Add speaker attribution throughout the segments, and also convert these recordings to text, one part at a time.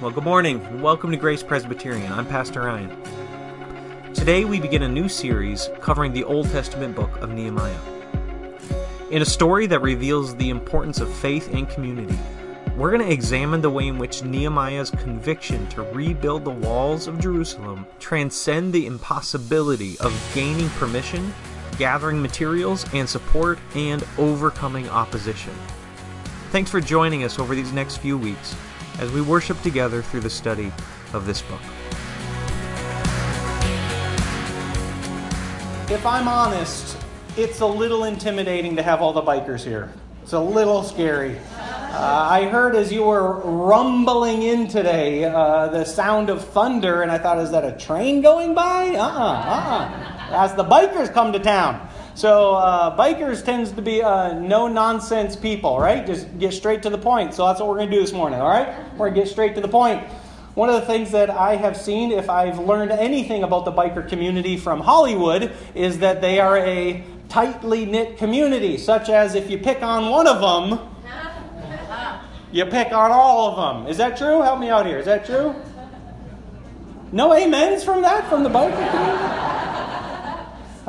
Speaker 1: Well, good morning and welcome to Grace Presbyterian. I'm Pastor Ryan. Today we begin a new series covering the Old Testament book of Nehemiah. In a story that reveals the importance of faith and community, we're going to examine the way in which Nehemiah's conviction to rebuild the walls of Jerusalem transcend the impossibility of gaining permission, gathering materials and support, and overcoming opposition. Thanks for joining us over these next few weeks as we worship together through the study of this book.
Speaker 2: If I'm honest, it's a little intimidating to have all the bikers here. It's a little scary. Uh, I heard as you were rumbling in today uh, the sound of thunder, and I thought, is that a train going by? Uh uh-uh, uh, As the bikers come to town. So uh, bikers tends to be uh, no nonsense people, right? Just get straight to the point. So that's what we're going to do this morning, all right? We're going to get straight to the point. One of the things that I have seen, if I've learned anything about the biker community from Hollywood, is that they are a tightly knit community, such as if you pick on one of them, you pick on all of them. Is that true? Help me out here. Is that true? No amens from that, from the biker community?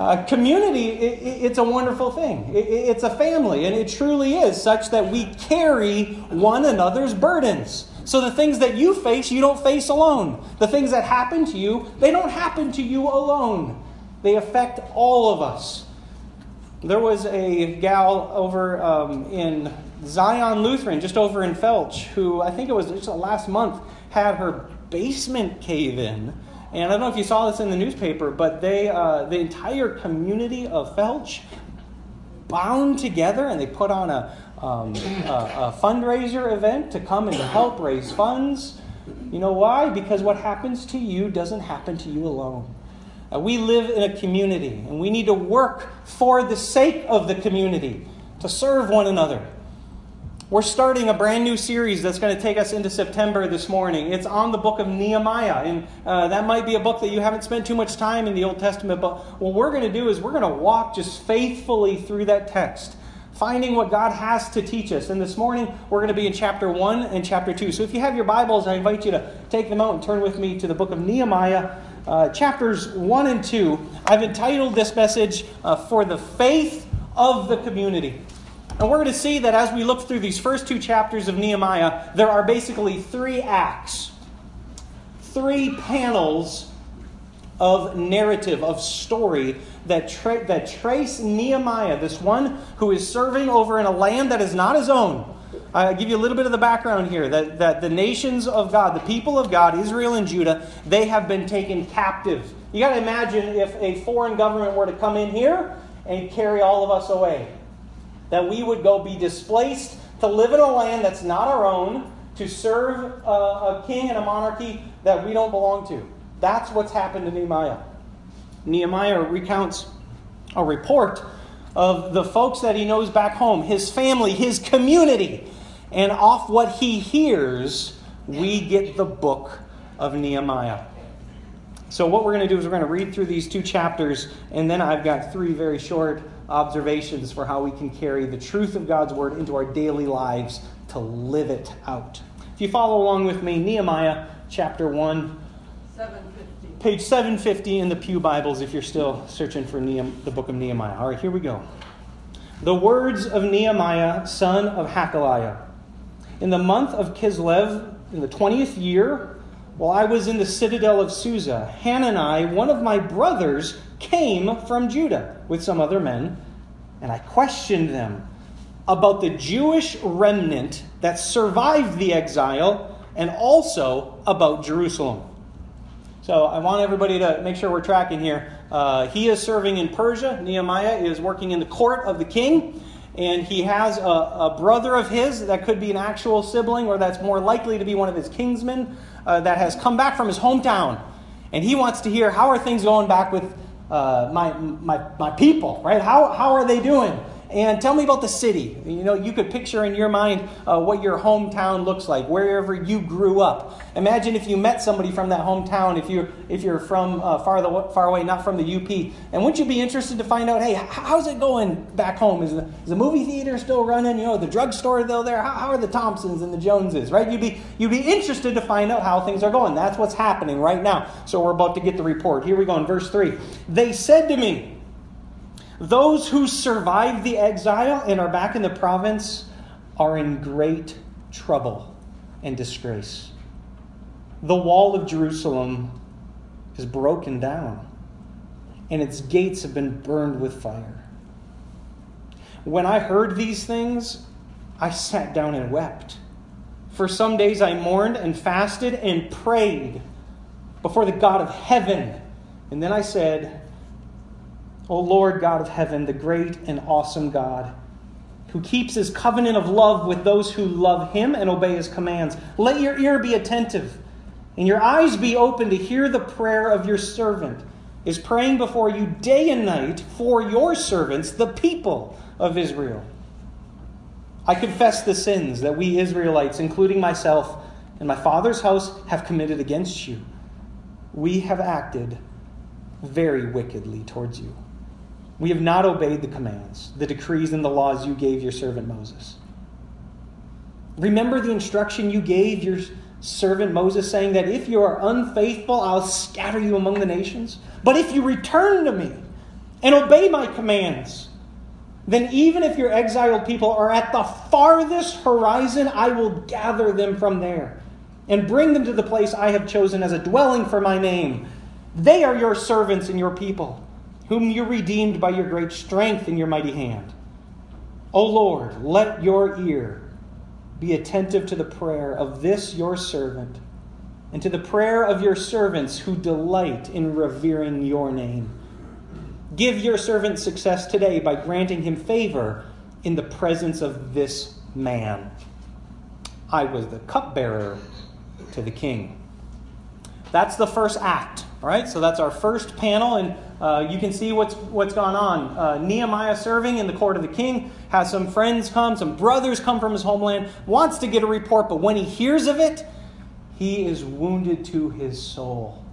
Speaker 2: Uh, community, it, it's a wonderful thing. It, it's a family, and it truly is such that we carry one another's burdens. So the things that you face, you don't face alone. The things that happen to you, they don't happen to you alone. They affect all of us. There was a gal over um, in Zion Lutheran, just over in Felch, who I think it was just last month had her basement cave in and I don't know if you saw this in the newspaper, but they, uh, the entire community of Felch bound together and they put on a, um, a, a fundraiser event to come and to help raise funds. You know why? Because what happens to you doesn't happen to you alone. Uh, we live in a community and we need to work for the sake of the community to serve one another. We're starting a brand new series that's going to take us into September this morning. It's on the book of Nehemiah. And uh, that might be a book that you haven't spent too much time in the Old Testament, but what we're going to do is we're going to walk just faithfully through that text, finding what God has to teach us. And this morning, we're going to be in chapter 1 and chapter 2. So if you have your Bibles, I invite you to take them out and turn with me to the book of Nehemiah, uh, chapters 1 and 2. I've entitled this message, uh, For the Faith of the Community. And we're going to see that as we look through these first two chapters of Nehemiah, there are basically three acts, three panels of narrative, of story that, tra- that trace Nehemiah, this one who is serving over in a land that is not his own. I'll give you a little bit of the background here that, that the nations of God, the people of God, Israel and Judah, they have been taken captive. You got to imagine if a foreign government were to come in here and carry all of us away that we would go be displaced to live in a land that's not our own, to serve a, a king and a monarchy that we don't belong to. That's what's happened to Nehemiah. Nehemiah recounts a report of the folks that he knows back home, his family, his community. And off what he hears, we get the book of Nehemiah. So, what we're going to do is we're going to read through these two chapters, and then I've got three very short observations for how we can carry the truth of God's word into our daily lives to live it out. If you follow along with me, Nehemiah chapter 1, 750. page 750 in the Pew Bibles if you're still searching for Nehem- the book of Nehemiah. All right, here we go. The words of Nehemiah, son of Hakaliah. In the month of Kislev, in the 20th year, while I was in the citadel of Susa, Hanani, one of my brothers, came from Judah with some other men, and I questioned them about the Jewish remnant that survived the exile and also about Jerusalem. So I want everybody to make sure we're tracking here. Uh, he is serving in Persia. Nehemiah is working in the court of the king. And he has a, a brother of his that could be an actual sibling or that's more likely to be one of his kinsmen uh, that has come back from his hometown. And he wants to hear how are things going back with uh, my, my, my people, right? How, how are they doing? And tell me about the city. You know, you could picture in your mind uh, what your hometown looks like, wherever you grew up. Imagine if you met somebody from that hometown, if you're, if you're from uh, far, the, far away, not from the UP. And wouldn't you be interested to find out, hey, how's it going back home? Is the, is the movie theater still running? You know, the drugstore still there? How, how are the Thompsons and the Joneses, right? You'd be, you'd be interested to find out how things are going. That's what's happening right now. So we're about to get the report. Here we go in verse 3. They said to me, those who survived the exile and are back in the province are in great trouble and disgrace. The wall of Jerusalem is broken down, and its gates have been burned with fire. When I heard these things, I sat down and wept. For some days I mourned and fasted and prayed before the God of heaven. And then I said, O Lord God of heaven, the great and awesome God, who keeps his covenant of love with those who love him and obey his commands, let your ear be attentive and your eyes be open to hear the prayer of your servant, is praying before you day and night for your servants, the people of Israel. I confess the sins that we Israelites, including myself and my father's house, have committed against you. We have acted very wickedly towards you. We have not obeyed the commands, the decrees, and the laws you gave your servant Moses. Remember the instruction you gave your servant Moses, saying that if you are unfaithful, I'll scatter you among the nations. But if you return to me and obey my commands, then even if your exiled people are at the farthest horizon, I will gather them from there and bring them to the place I have chosen as a dwelling for my name. They are your servants and your people whom you redeemed by your great strength in your mighty hand. O Lord, let your ear be attentive to the prayer of this your servant and to the prayer of your servants who delight in revering your name. Give your servant success today by granting him favor in the presence of this man. I was the cupbearer to the king. That's the first act, all right? So that's our first panel, and uh, you can see what's, what's gone on. Uh, Nehemiah serving in the court of the king, has some friends come, some brothers come from his homeland, wants to get a report, but when he hears of it, he is wounded to his soul.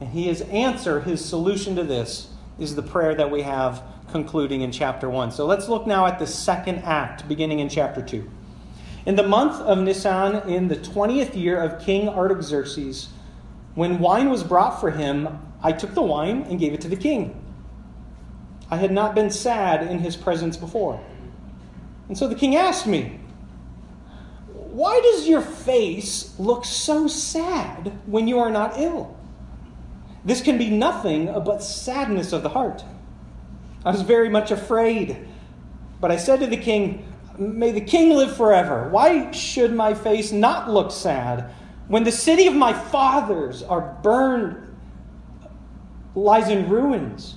Speaker 2: And he his answer, his solution to this, is the prayer that we have concluding in chapter 1. So let's look now at the second act, beginning in chapter 2. In the month of Nisan, in the 20th year of King Artaxerxes, when wine was brought for him, I took the wine and gave it to the king. I had not been sad in his presence before. And so the king asked me, Why does your face look so sad when you are not ill? This can be nothing but sadness of the heart. I was very much afraid. But I said to the king, May the king live forever. Why should my face not look sad when the city of my fathers are burned lies in ruins,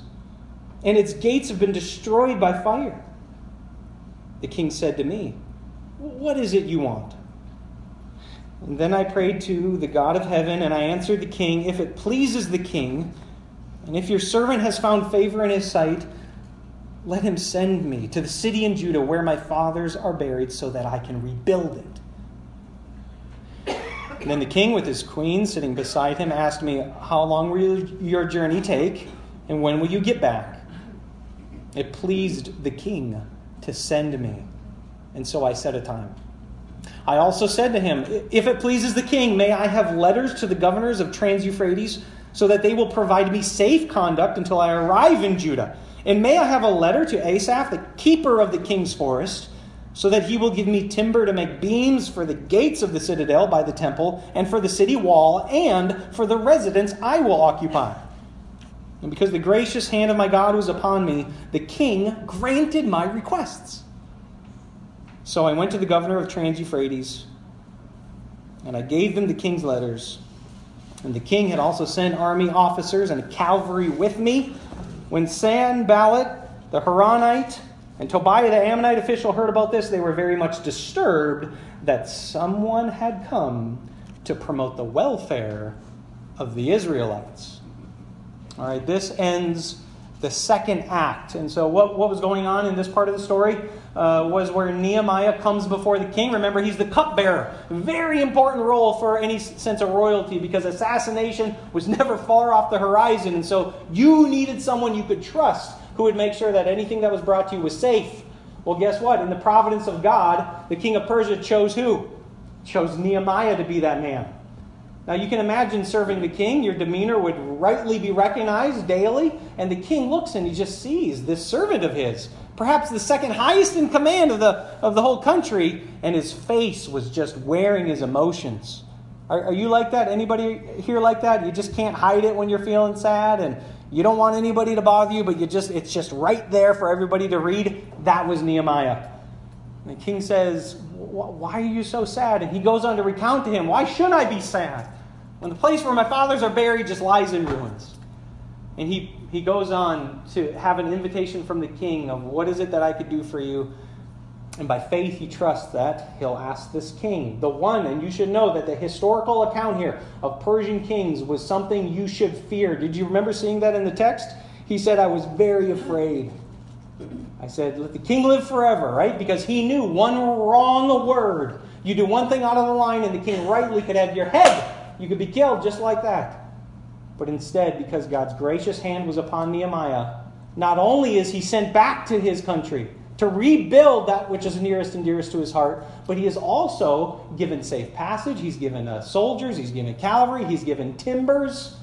Speaker 2: and its gates have been destroyed by fire. The king said to me, What is it you want? And then I prayed to the God of heaven, and I answered the king, If it pleases the king, and if your servant has found favor in his sight, let him send me to the city in Judah where my fathers are buried so that I can rebuild it. Then the king, with his queen sitting beside him, asked me, How long will your journey take, and when will you get back? It pleased the king to send me, and so I set a time. I also said to him, If it pleases the king, may I have letters to the governors of Trans Euphrates, so that they will provide me safe conduct until I arrive in Judah. And may I have a letter to Asaph, the keeper of the king's forest, so that he will give me timber to make beams for the gates of the citadel by the temple, and for the city wall, and for the residence I will occupy. And because the gracious hand of my God was upon me, the king granted my requests. So I went to the governor of Trans Euphrates, and I gave them the king's letters. And the king had also sent army officers and cavalry with me. When Sanballat, the Horonite, and Tobiah, the Ammonite official, heard about this. They were very much disturbed that someone had come to promote the welfare of the Israelites. All right, this ends the second act. And so, what, what was going on in this part of the story uh, was where Nehemiah comes before the king. Remember, he's the cupbearer. Very important role for any sense of royalty because assassination was never far off the horizon. And so, you needed someone you could trust who would make sure that anything that was brought to you was safe. Well, guess what? In the providence of God, the king of Persia chose who? Chose Nehemiah to be that man. Now, you can imagine serving the king. Your demeanor would rightly be recognized daily. And the king looks and he just sees this servant of his, perhaps the second highest in command of the, of the whole country, and his face was just wearing his emotions. Are, are you like that? Anybody here like that? You just can't hide it when you're feeling sad and you don't want anybody to bother you, but you just it's just right there for everybody to read. That was Nehemiah. And the king says, Why are you so sad? And he goes on to recount to him, Why should I be sad? When the place where my fathers are buried just lies in ruins. And he, he goes on to have an invitation from the king of what is it that I could do for you? And by faith, he trusts that he'll ask this king, the one, and you should know that the historical account here of Persian kings was something you should fear. Did you remember seeing that in the text? He said, I was very afraid. I said, let the king live forever, right? Because he knew one wrong word. You do one thing out of the line, and the king rightly could have your head. You could be killed just like that. But instead, because God's gracious hand was upon Nehemiah, not only is he sent back to his country to rebuild that which is nearest and dearest to his heart, but he has also given safe passage. He's given uh, soldiers, he's given cavalry, he's given timbers.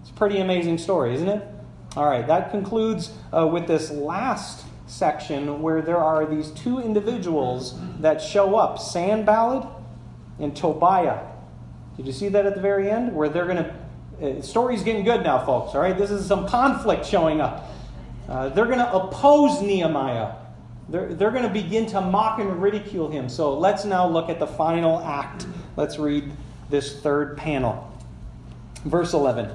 Speaker 2: It's a pretty amazing story, isn't it? All right, that concludes uh, with this last section where there are these two individuals that show up Sanballat and Tobiah. Did you see that at the very end? Where they're going to. Uh, story's getting good now, folks, all right? This is some conflict showing up. Uh, they're going to oppose Nehemiah. They're, they're going to begin to mock and ridicule him. So let's now look at the final act. Let's read this third panel. Verse 11.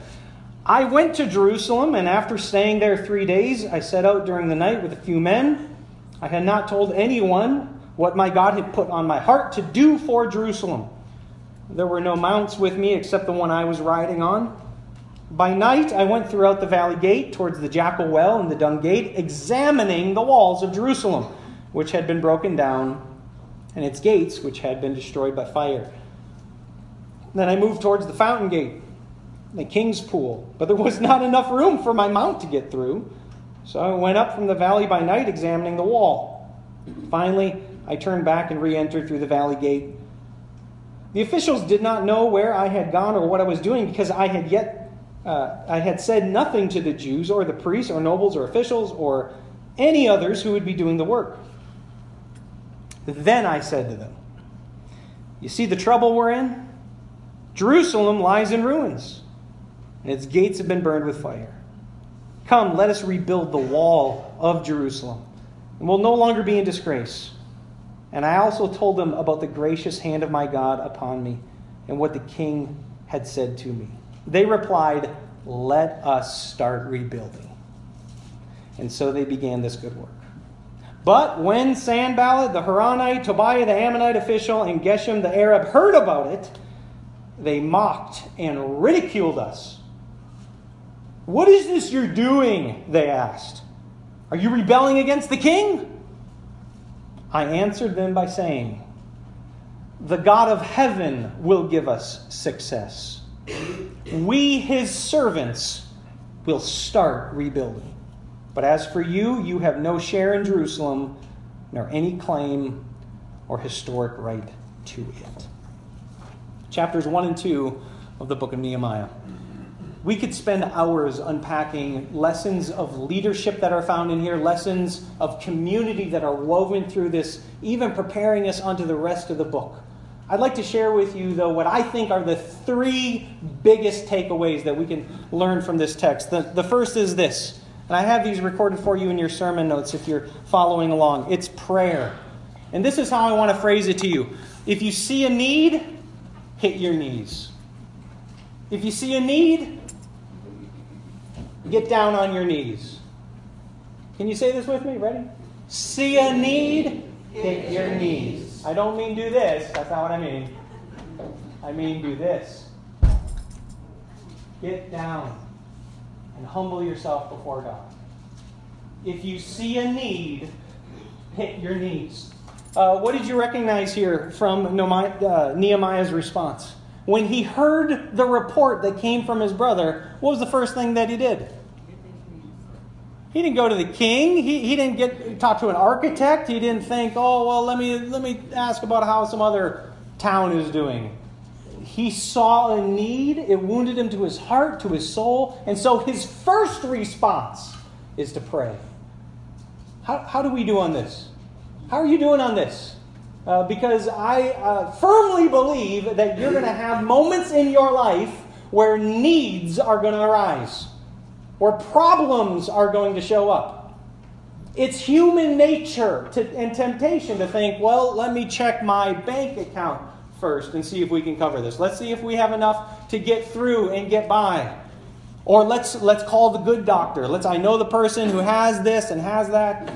Speaker 2: I went to Jerusalem, and after staying there three days, I set out during the night with a few men. I had not told anyone what my God had put on my heart to do for Jerusalem. There were no mounts with me except the one I was riding on. By night, I went throughout the valley gate towards the jackal well and the dung gate, examining the walls of Jerusalem, which had been broken down, and its gates, which had been destroyed by fire. Then I moved towards the fountain gate the king's pool, but there was not enough room for my mount to get through. So I went up from the valley by night, examining the wall. Finally, I turned back and re entered through the valley gate. The officials did not know where I had gone or what I was doing because I had yet uh, I had said nothing to the Jews or the priests or nobles or officials or any others who would be doing the work. Then I said to them, You see the trouble we're in? Jerusalem lies in ruins and its gates have been burned with fire. Come, let us rebuild the wall of Jerusalem, and we'll no longer be in disgrace. And I also told them about the gracious hand of my God upon me and what the king had said to me. They replied, Let us start rebuilding. And so they began this good work. But when Sanballat, the Horonite, Tobiah, the Ammonite official, and Geshem, the Arab, heard about it, they mocked and ridiculed us. What is this you're doing? They asked. Are you rebelling against the king? I answered them by saying, The God of heaven will give us success. We, his servants, will start rebuilding. But as for you, you have no share in Jerusalem, nor any claim or historic right to it. Chapters 1 and 2 of the book of Nehemiah. We could spend hours unpacking lessons of leadership that are found in here, lessons of community that are woven through this, even preparing us onto the rest of the book. I'd like to share with you, though, what I think are the three biggest takeaways that we can learn from this text. The, the first is this, and I have these recorded for you in your sermon notes if you're following along. It's prayer. And this is how I want to phrase it to you. If you see a need, hit your knees. If you see a need, Get down on your knees. Can you say this with me? Ready? See a need? Hit your knees. I don't mean do this. That's not what I mean. I mean do this. Get down and humble yourself before God. If you see a need, hit your knees. Uh, what did you recognize here from uh, Nehemiah's response? When he heard the report that came from his brother, what was the first thing that he did? He didn't go to the king. He, he didn't get talk to an architect. He didn't think, oh well, let me let me ask about how some other town is doing. He saw a need. It wounded him to his heart, to his soul, and so his first response is to pray. How, how do we do on this? How are you doing on this? Uh, because I uh, firmly believe that you're going to have moments in your life where needs are going to arise, where problems are going to show up. It's human nature to, and temptation to think, well, let me check my bank account first and see if we can cover this. Let's see if we have enough to get through and get by. Or let's let's call the good doctor. Let's I know the person who has this and has that.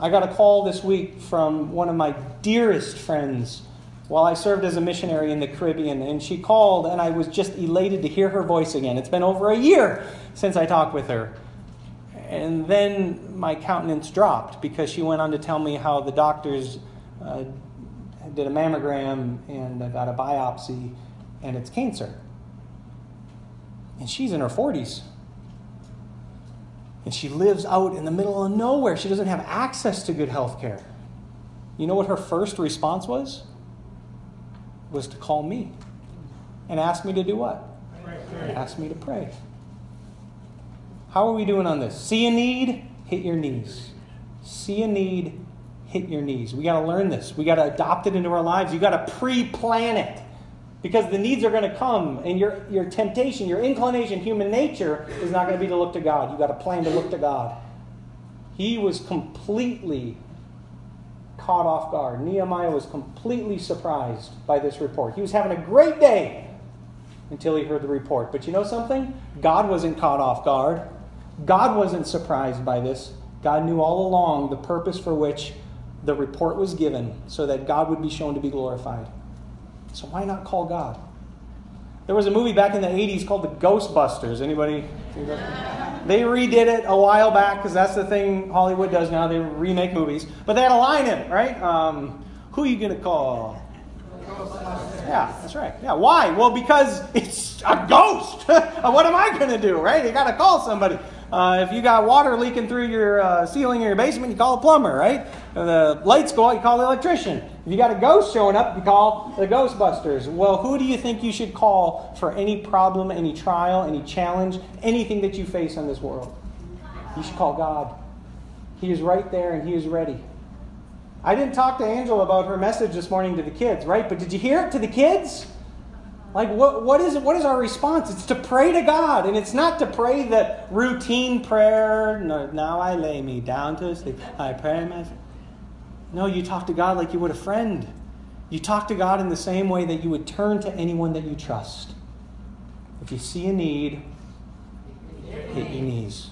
Speaker 2: I got a call this week from one of my dearest friends while I served as a missionary in the Caribbean, and she called, and I was just elated to hear her voice again. It's been over a year since I talked with her. And then my countenance dropped because she went on to tell me how the doctors uh, did a mammogram and got a biopsy, and it's cancer. And she's in her 40s and she lives out in the middle of nowhere. She doesn't have access to good health care. You know what her first response was? Was to call me and ask me to do what? Pray. Ask me to pray. How are we doing on this? See a need, hit your knees. See a need, hit your knees. We got to learn this. We got to adopt it into our lives. You got to pre plan it. Because the needs are going to come, and your, your temptation, your inclination, human nature is not going to be to look to God. You've got to plan to look to God. He was completely caught off guard. Nehemiah was completely surprised by this report. He was having a great day until he heard the report. But you know something? God wasn't caught off guard. God wasn't surprised by this. God knew all along the purpose for which the report was given so that God would be shown to be glorified. So why not call God? There was a movie back in the 80s called The Ghostbusters. Anybody They redid it a while back because that's the thing Hollywood does now. They remake movies. But they had a line in it, right? Um, who are you going to call? Yeah, that's right. Yeah, why? Well, because it's a ghost. what am I going to do, right? You got to call somebody. Uh, if you got water leaking through your uh, ceiling in your basement, you call a plumber, right? If the lights go out, you call the electrician. If you got a ghost showing up, you call the Ghostbusters. Well, who do you think you should call for any problem, any trial, any challenge, anything that you face in this world? You should call God. He is right there and He is ready. I didn't talk to Angela about her message this morning to the kids, right? But did you hear it to the kids? Like, what, what, is, what is our response? It's to pray to God, and it's not to pray the routine prayer. No, now I lay me down to sleep. I pray my. No, you talk to God like you would a friend. You talk to God in the same way that you would turn to anyone that you trust. If you see a need, hit your knees.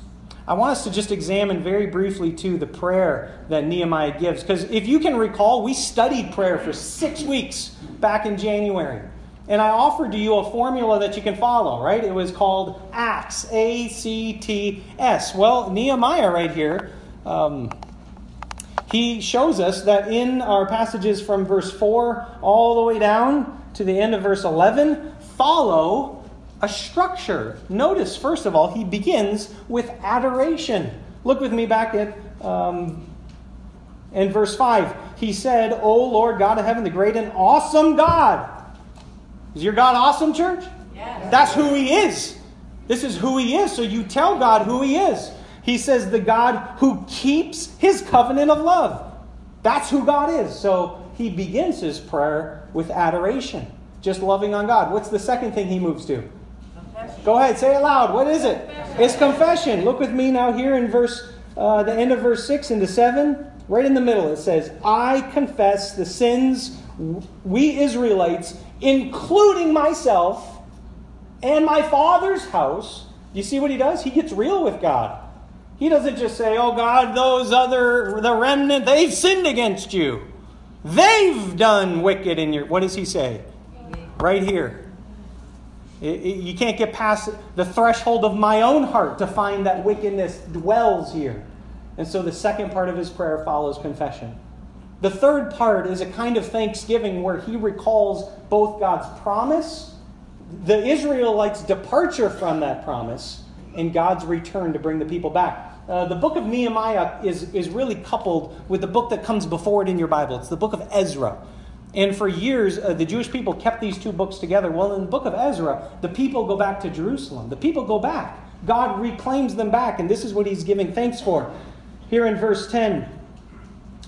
Speaker 2: I want us to just examine very briefly, too, the prayer that Nehemiah gives. Because if you can recall, we studied prayer for six weeks back in January. And I offered to you a formula that you can follow, right? It was called ACTS, A C T S. Well, Nehemiah, right here, um, he shows us that in our passages from verse 4 all the way down to the end of verse 11 follow a structure. Notice, first of all, he begins with adoration. Look with me back at um, in verse 5. He said, O Lord God of heaven, the great and awesome God is your God awesome, church? Yes. That's who He is. This is who He is. So you tell God who He is. He says, the God who keeps His covenant of love. That's who God is. So he begins his prayer with adoration, just loving on God. What's the second thing he moves to? Confession. Go ahead, say it loud. What is it? Confession. It's confession. Look with me now here in verse, uh, the end of verse six into seven, right in the middle. It says, "I confess the sins we Israelites including myself and my father's house. You see what he does? He gets real with God. He doesn't just say, Oh God, those other, the remnant, they've sinned against you. They've done wicked in your. What does he say? Right here. You can't get past the threshold of my own heart to find that wickedness dwells here. And so the second part of his prayer follows confession. The third part is a kind of thanksgiving where he recalls both God's promise, the Israelites' departure from that promise, and God's return to bring the people back. Uh, the book of Nehemiah is, is really coupled with the book that comes before it in your Bible. It's the book of Ezra. And for years, uh, the Jewish people kept these two books together. Well, in the book of Ezra, the people go back to Jerusalem. The people go back. God reclaims them back, and this is what he's giving thanks for. Here in verse 10,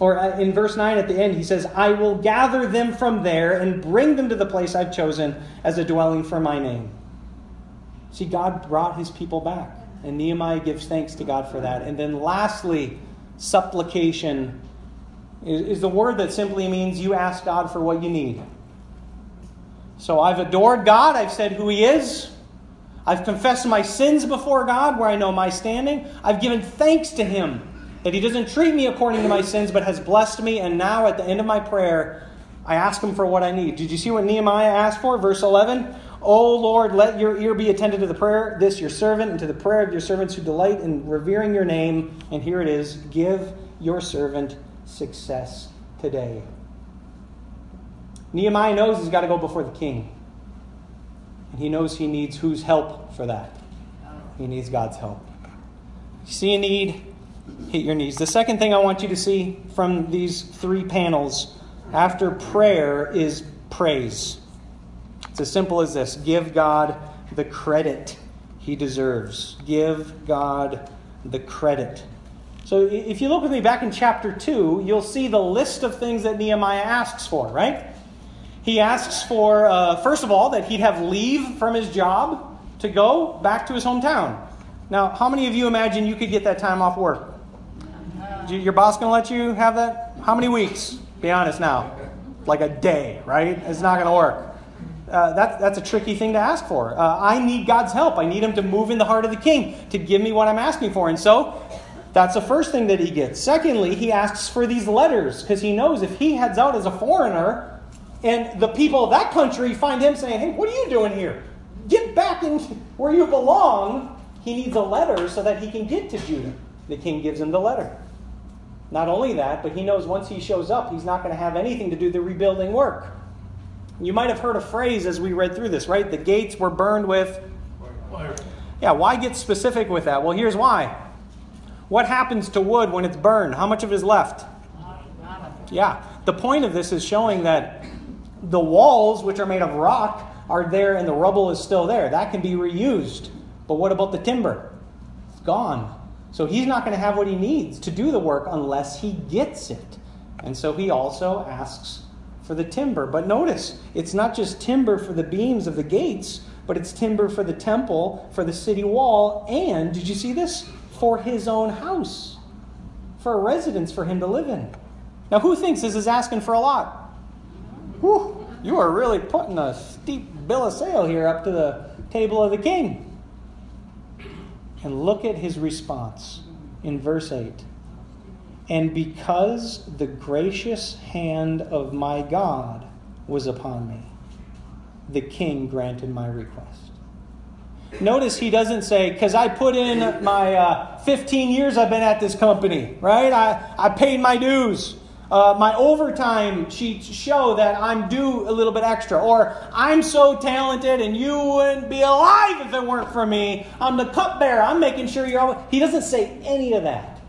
Speaker 2: or uh, in verse 9 at the end, he says, I will gather them from there and bring them to the place I've chosen as a dwelling for my name. See, God brought his people back, and Nehemiah gives thanks to God for that. And then lastly, supplication is, the word that simply means you ask God for what you need. So I've adored God, I've said who He is. I've confessed my sins before God where I know my standing. I've given thanks to Him that He doesn't treat me according to my sins, but has blessed me. And now at the end of my prayer, I ask Him for what I need. Did you see what Nehemiah asked for? Verse 11. O Lord, let your ear be attentive to the prayer, this your servant, and to the prayer of your servants who delight in revering your name. And here it is give your servant success today. Nehemiah knows he's got to go before the king. And he knows he needs whose help for that? He needs God's help. You see a need, hit your knees. The second thing I want you to see from these three panels after prayer is praise. It's as simple as this give God the credit he deserves. Give God the credit so if you look with me back in chapter 2, you'll see the list of things that Nehemiah asks for, right? He asks for, uh, first of all, that he'd have leave from his job to go back to his hometown. Now, how many of you imagine you could get that time off work? Your boss going to let you have that? How many weeks? Be honest now. Like a day, right? It's not going to work. Uh, that, that's a tricky thing to ask for. Uh, I need God's help. I need Him to move in the heart of the king to give me what I'm asking for. And so that's the first thing that he gets. Secondly, he asks for these letters because he knows if he heads out as a foreigner and the people of that country find him saying, Hey, what are you doing here? Get back in where you belong. He needs a letter so that he can get to Judah. The king gives him the letter. Not only that, but he knows once he shows up, he's not going to have anything to do the rebuilding work. You might have heard a phrase as we read through this, right? The gates were burned with. Fire. Yeah, why get specific with that? Well, here's why. What happens to wood when it's burned? How much of it is left? Yeah. The point of this is showing that the walls, which are made of rock, are there and the rubble is still there. That can be reused. But what about the timber? It's gone. So he's not going to have what he needs to do the work unless he gets it. And so he also asks for the timber. But notice, it's not just timber for the beams of the gates, but it's timber for the temple, for the city wall, and did you see this? for his own house, for a residence for him to live in. Now, who thinks this is asking for a lot? Whew, you are really putting a steep bill of sale here up to the table of the king. And look at his response in verse 8. And because the gracious hand of my God was upon me, the king granted my request. Notice he doesn't say, because I put in my uh, 15 years I've been at this company, right? I, I paid my dues. Uh, my overtime sheets show that I'm due a little bit extra. Or I'm so talented and you wouldn't be alive if it weren't for me. I'm the cupbearer. I'm making sure you're all. He doesn't say any of that.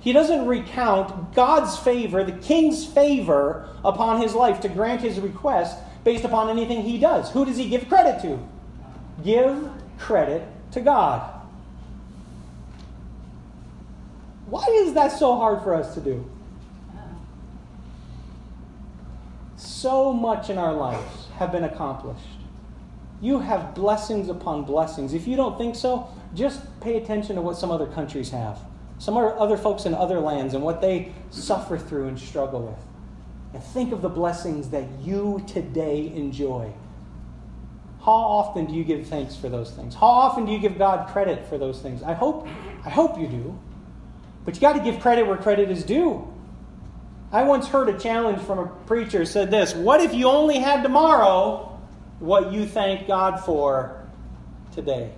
Speaker 2: He doesn't recount God's favor, the king's favor upon his life to grant his request based upon anything he does. Who does he give credit to? Give credit to God. Why is that so hard for us to do? So much in our lives have been accomplished. You have blessings upon blessings. If you don't think so, just pay attention to what some other countries have. Some other folks in other lands and what they suffer through and struggle with. And think of the blessings that you today enjoy. How often do you give thanks for those things? How often do you give God credit for those things? I hope, I hope you do. But you got to give credit where credit is due. I once heard a challenge from a preacher said this What if you only had tomorrow what you thank God for today?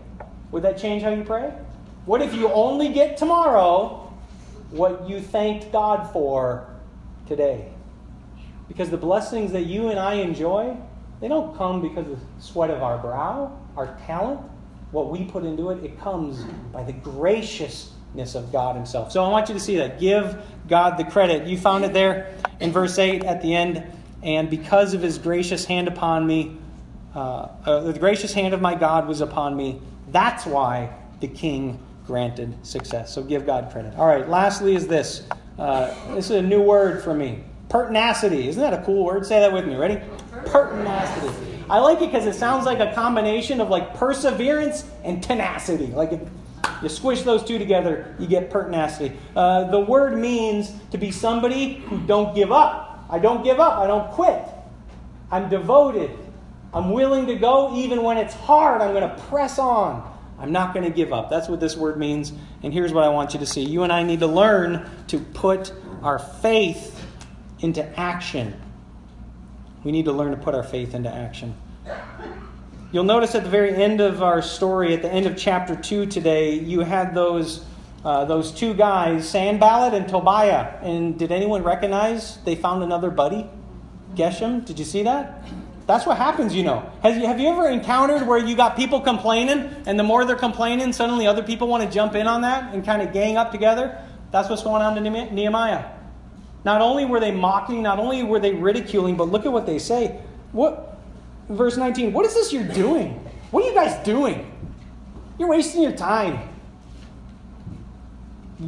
Speaker 2: Would that change how you pray? What if you only get tomorrow what you thanked God for today? Because the blessings that you and I enjoy, they don't come because of the sweat of our brow, our talent, what we put into it. It comes by the of God Himself. So I want you to see that. Give God the credit. You found it there in verse 8 at the end. And because of His gracious hand upon me, uh, uh, the gracious hand of my God was upon me. That's why the king granted success. So give God credit. All right, lastly, is this. Uh, this is a new word for me pertinacity. Isn't that a cool word? Say that with me. Ready? Pertinacity. I like it because it sounds like a combination of like perseverance and tenacity. Like you squish those two together, you get pertinacity. Uh, the word means to be somebody who don't give up. I don't give up. I don't quit. I'm devoted. I'm willing to go even when it's hard. I'm going to press on. I'm not going to give up. That's what this word means. And here's what I want you to see. You and I need to learn to put our faith into action. We need to learn to put our faith into action. You'll notice at the very end of our story, at the end of chapter 2 today, you had those, uh, those two guys, Sanballat and Tobiah. And did anyone recognize they found another buddy? Geshem? Did you see that? That's what happens, you know. Have you, have you ever encountered where you got people complaining, and the more they're complaining, suddenly other people want to jump in on that and kind of gang up together? That's what's going on to Nehemiah. Not only were they mocking, not only were they ridiculing, but look at what they say. What verse 19, what is this you're doing? What are you guys doing? You're wasting your time.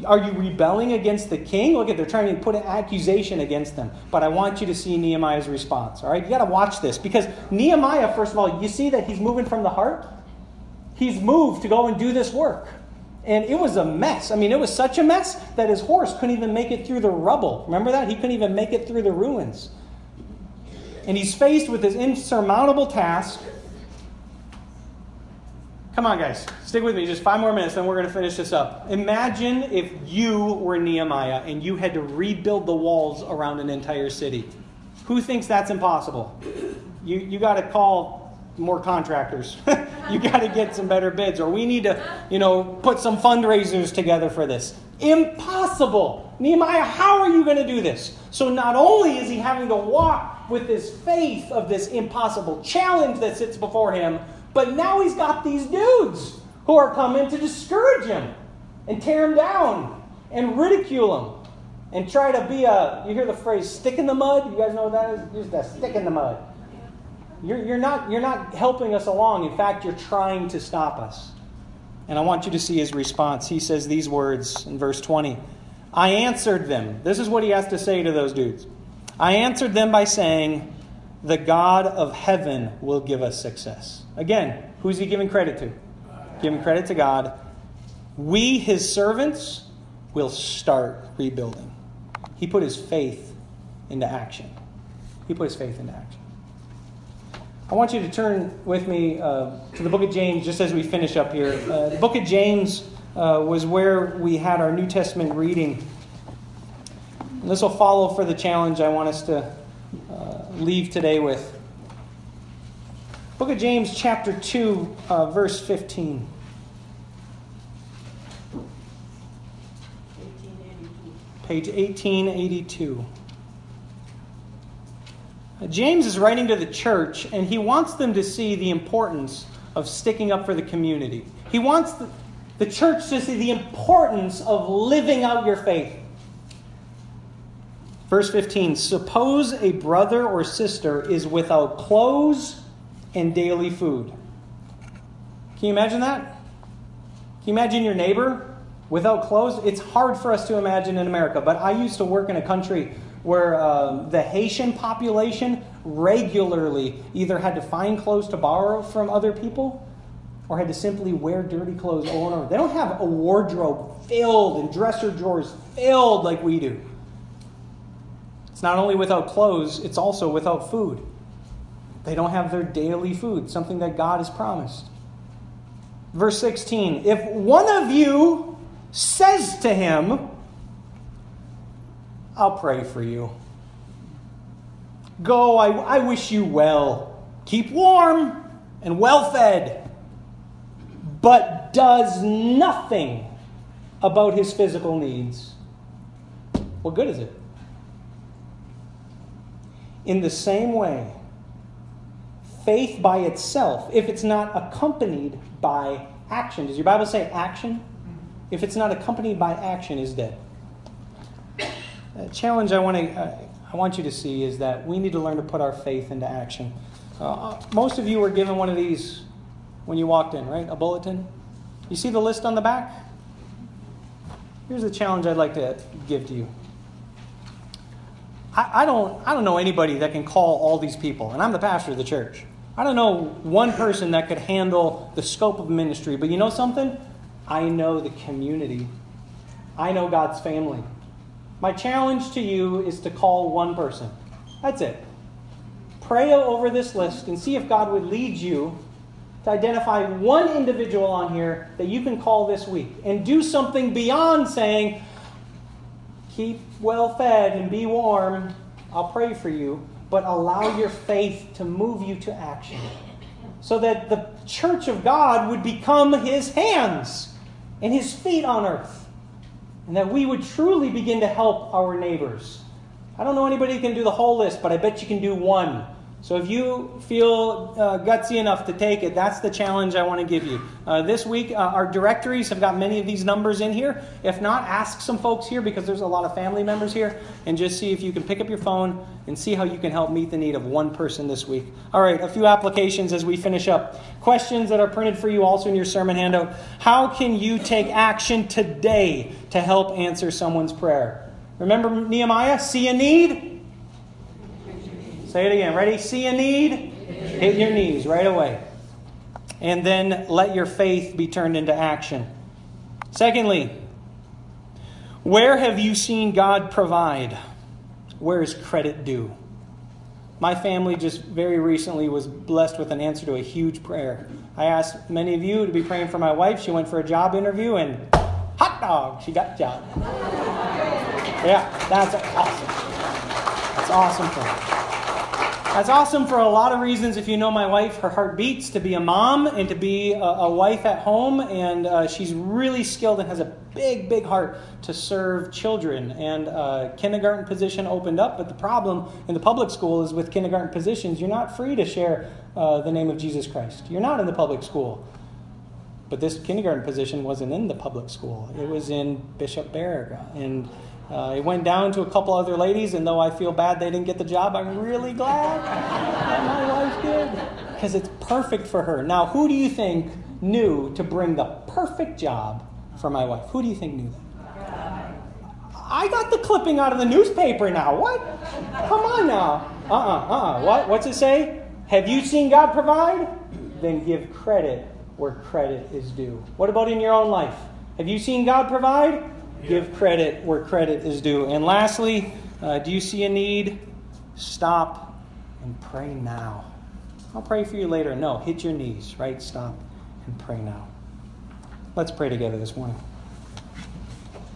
Speaker 2: Are you rebelling against the king? Look at they're trying to put an accusation against them. But I want you to see Nehemiah's response. All right, you got to watch this because Nehemiah, first of all, you see that he's moving from the heart. He's moved to go and do this work, and it was a mess. I mean, it was such a mess that his horse couldn't even make it through the rubble. Remember that? He couldn't even make it through the ruins. And he's faced with this insurmountable task Come on, guys. Stick with me just five more minutes, then we're going to finish this up. Imagine if you were Nehemiah and you had to rebuild the walls around an entire city. Who thinks that's impossible? You, you got to call more contractors. you got to get some better bids, or we need to, you know, put some fundraisers together for this. Impossible. Nehemiah, how are you going to do this? So not only is he having to walk with this faith of this impossible challenge that sits before him, but now he's got these dudes who are coming to discourage him and tear him down and ridicule him and try to be a, you hear the phrase stick in the mud? You guys know what that is? Just a stick in the mud. You're, you're, not, you're not helping us along. In fact, you're trying to stop us. And I want you to see his response. He says these words in verse 20 I answered them. This is what he has to say to those dudes. I answered them by saying, The God of heaven will give us success. Again, who's he giving credit to? Giving credit to God. We, his servants, will start rebuilding. He put his faith into action. He put his faith into action. I want you to turn with me uh, to the book of James just as we finish up here. Uh, the book of James uh, was where we had our New Testament reading. And this will follow for the challenge I want us to uh, leave today with. Book of James, chapter 2, uh, verse 15. Page 1882. James is writing to the church, and he wants them to see the importance of sticking up for the community. He wants the, the church to see the importance of living out your faith. Verse 15 Suppose a brother or sister is without clothes and daily food. Can you imagine that? Can you imagine your neighbor without clothes? It's hard for us to imagine in America, but I used to work in a country where uh, the Haitian population regularly either had to find clothes to borrow from other people or had to simply wear dirty clothes over and over. They don't have a wardrobe filled and dresser drawers filled like we do. It's not only without clothes, it's also without food. They don't have their daily food, something that God has promised. Verse 16 If one of you says to him, I'll pray for you. Go, I, I wish you well. Keep warm and well fed. but does nothing about his physical needs, what good is it? In the same way, faith by itself, if it's not accompanied by action, does your Bible say action? If it's not accompanied by action, is dead. Challenge I want to. Uh, I want you to see is that we need to learn to put our faith into action. Uh, most of you were given one of these when you walked in, right? A bulletin. You see the list on the back? Here's the challenge I'd like to give to you. I, I, don't, I don't know anybody that can call all these people, and I'm the pastor of the church. I don't know one person that could handle the scope of ministry, but you know something? I know the community. I know God's family. My challenge to you is to call one person. That's it. Pray over this list and see if God would lead you to identify one individual on here that you can call this week and do something beyond saying, keep well fed and be warm. I'll pray for you. But allow your faith to move you to action so that the church of God would become his hands and his feet on earth and that we would truly begin to help our neighbors. I don't know anybody who can do the whole list, but I bet you can do one. So if you feel uh, gutsy enough to take it, that's the challenge I want to give you. Uh, this week, uh, our directories have got many of these numbers in here. If not, ask some folks here because there's a lot of family members here and just see if you can pick up your phone and see how you can help meet the need of one person this week. All right, a few applications as we finish up. Questions that are printed for you also in your sermon handout. How can you take action today to help answer someone's prayer? Remember Nehemiah? See a need? Say it again. Ready? See a need? Hit your knees right away. And then let your faith be turned into action. Secondly, where have you seen God provide? Where is credit due? My family just very recently was blessed with an answer to a huge prayer. I asked many of you to be praying for my wife. She went for a job interview and hot dog, she got the job. Yeah, that's awesome. That's awesome for her. That's awesome for a lot of reasons. If you know my wife, her heart beats to be a mom and to be a, a wife at home, and uh, she's really skilled and has a big, big heart to serve children. And uh, kindergarten position opened up, but the problem in the public school is with kindergarten positions, you're not free to share uh, the name of Jesus Christ. You're not in the public school. But this kindergarten position wasn't in the public school; it was in Bishop Baraga, and uh, it went down to a couple other ladies, and though I feel bad they didn't get the job, I'm really glad that my wife did because it's perfect for her. Now, who do you think knew to bring the perfect job for my wife? Who do you think knew that? I got the clipping out of the newspaper now. What? Come on now. Uh uh-uh, uh uh-uh. What? What's it say? Have you seen God provide? Then give credit where credit is due. What about in your own life? Have you seen God provide? Give credit where credit is due. And lastly, uh, do you see a need? Stop and pray now. I'll pray for you later. No, hit your knees, right? Stop and pray now. Let's pray together this morning.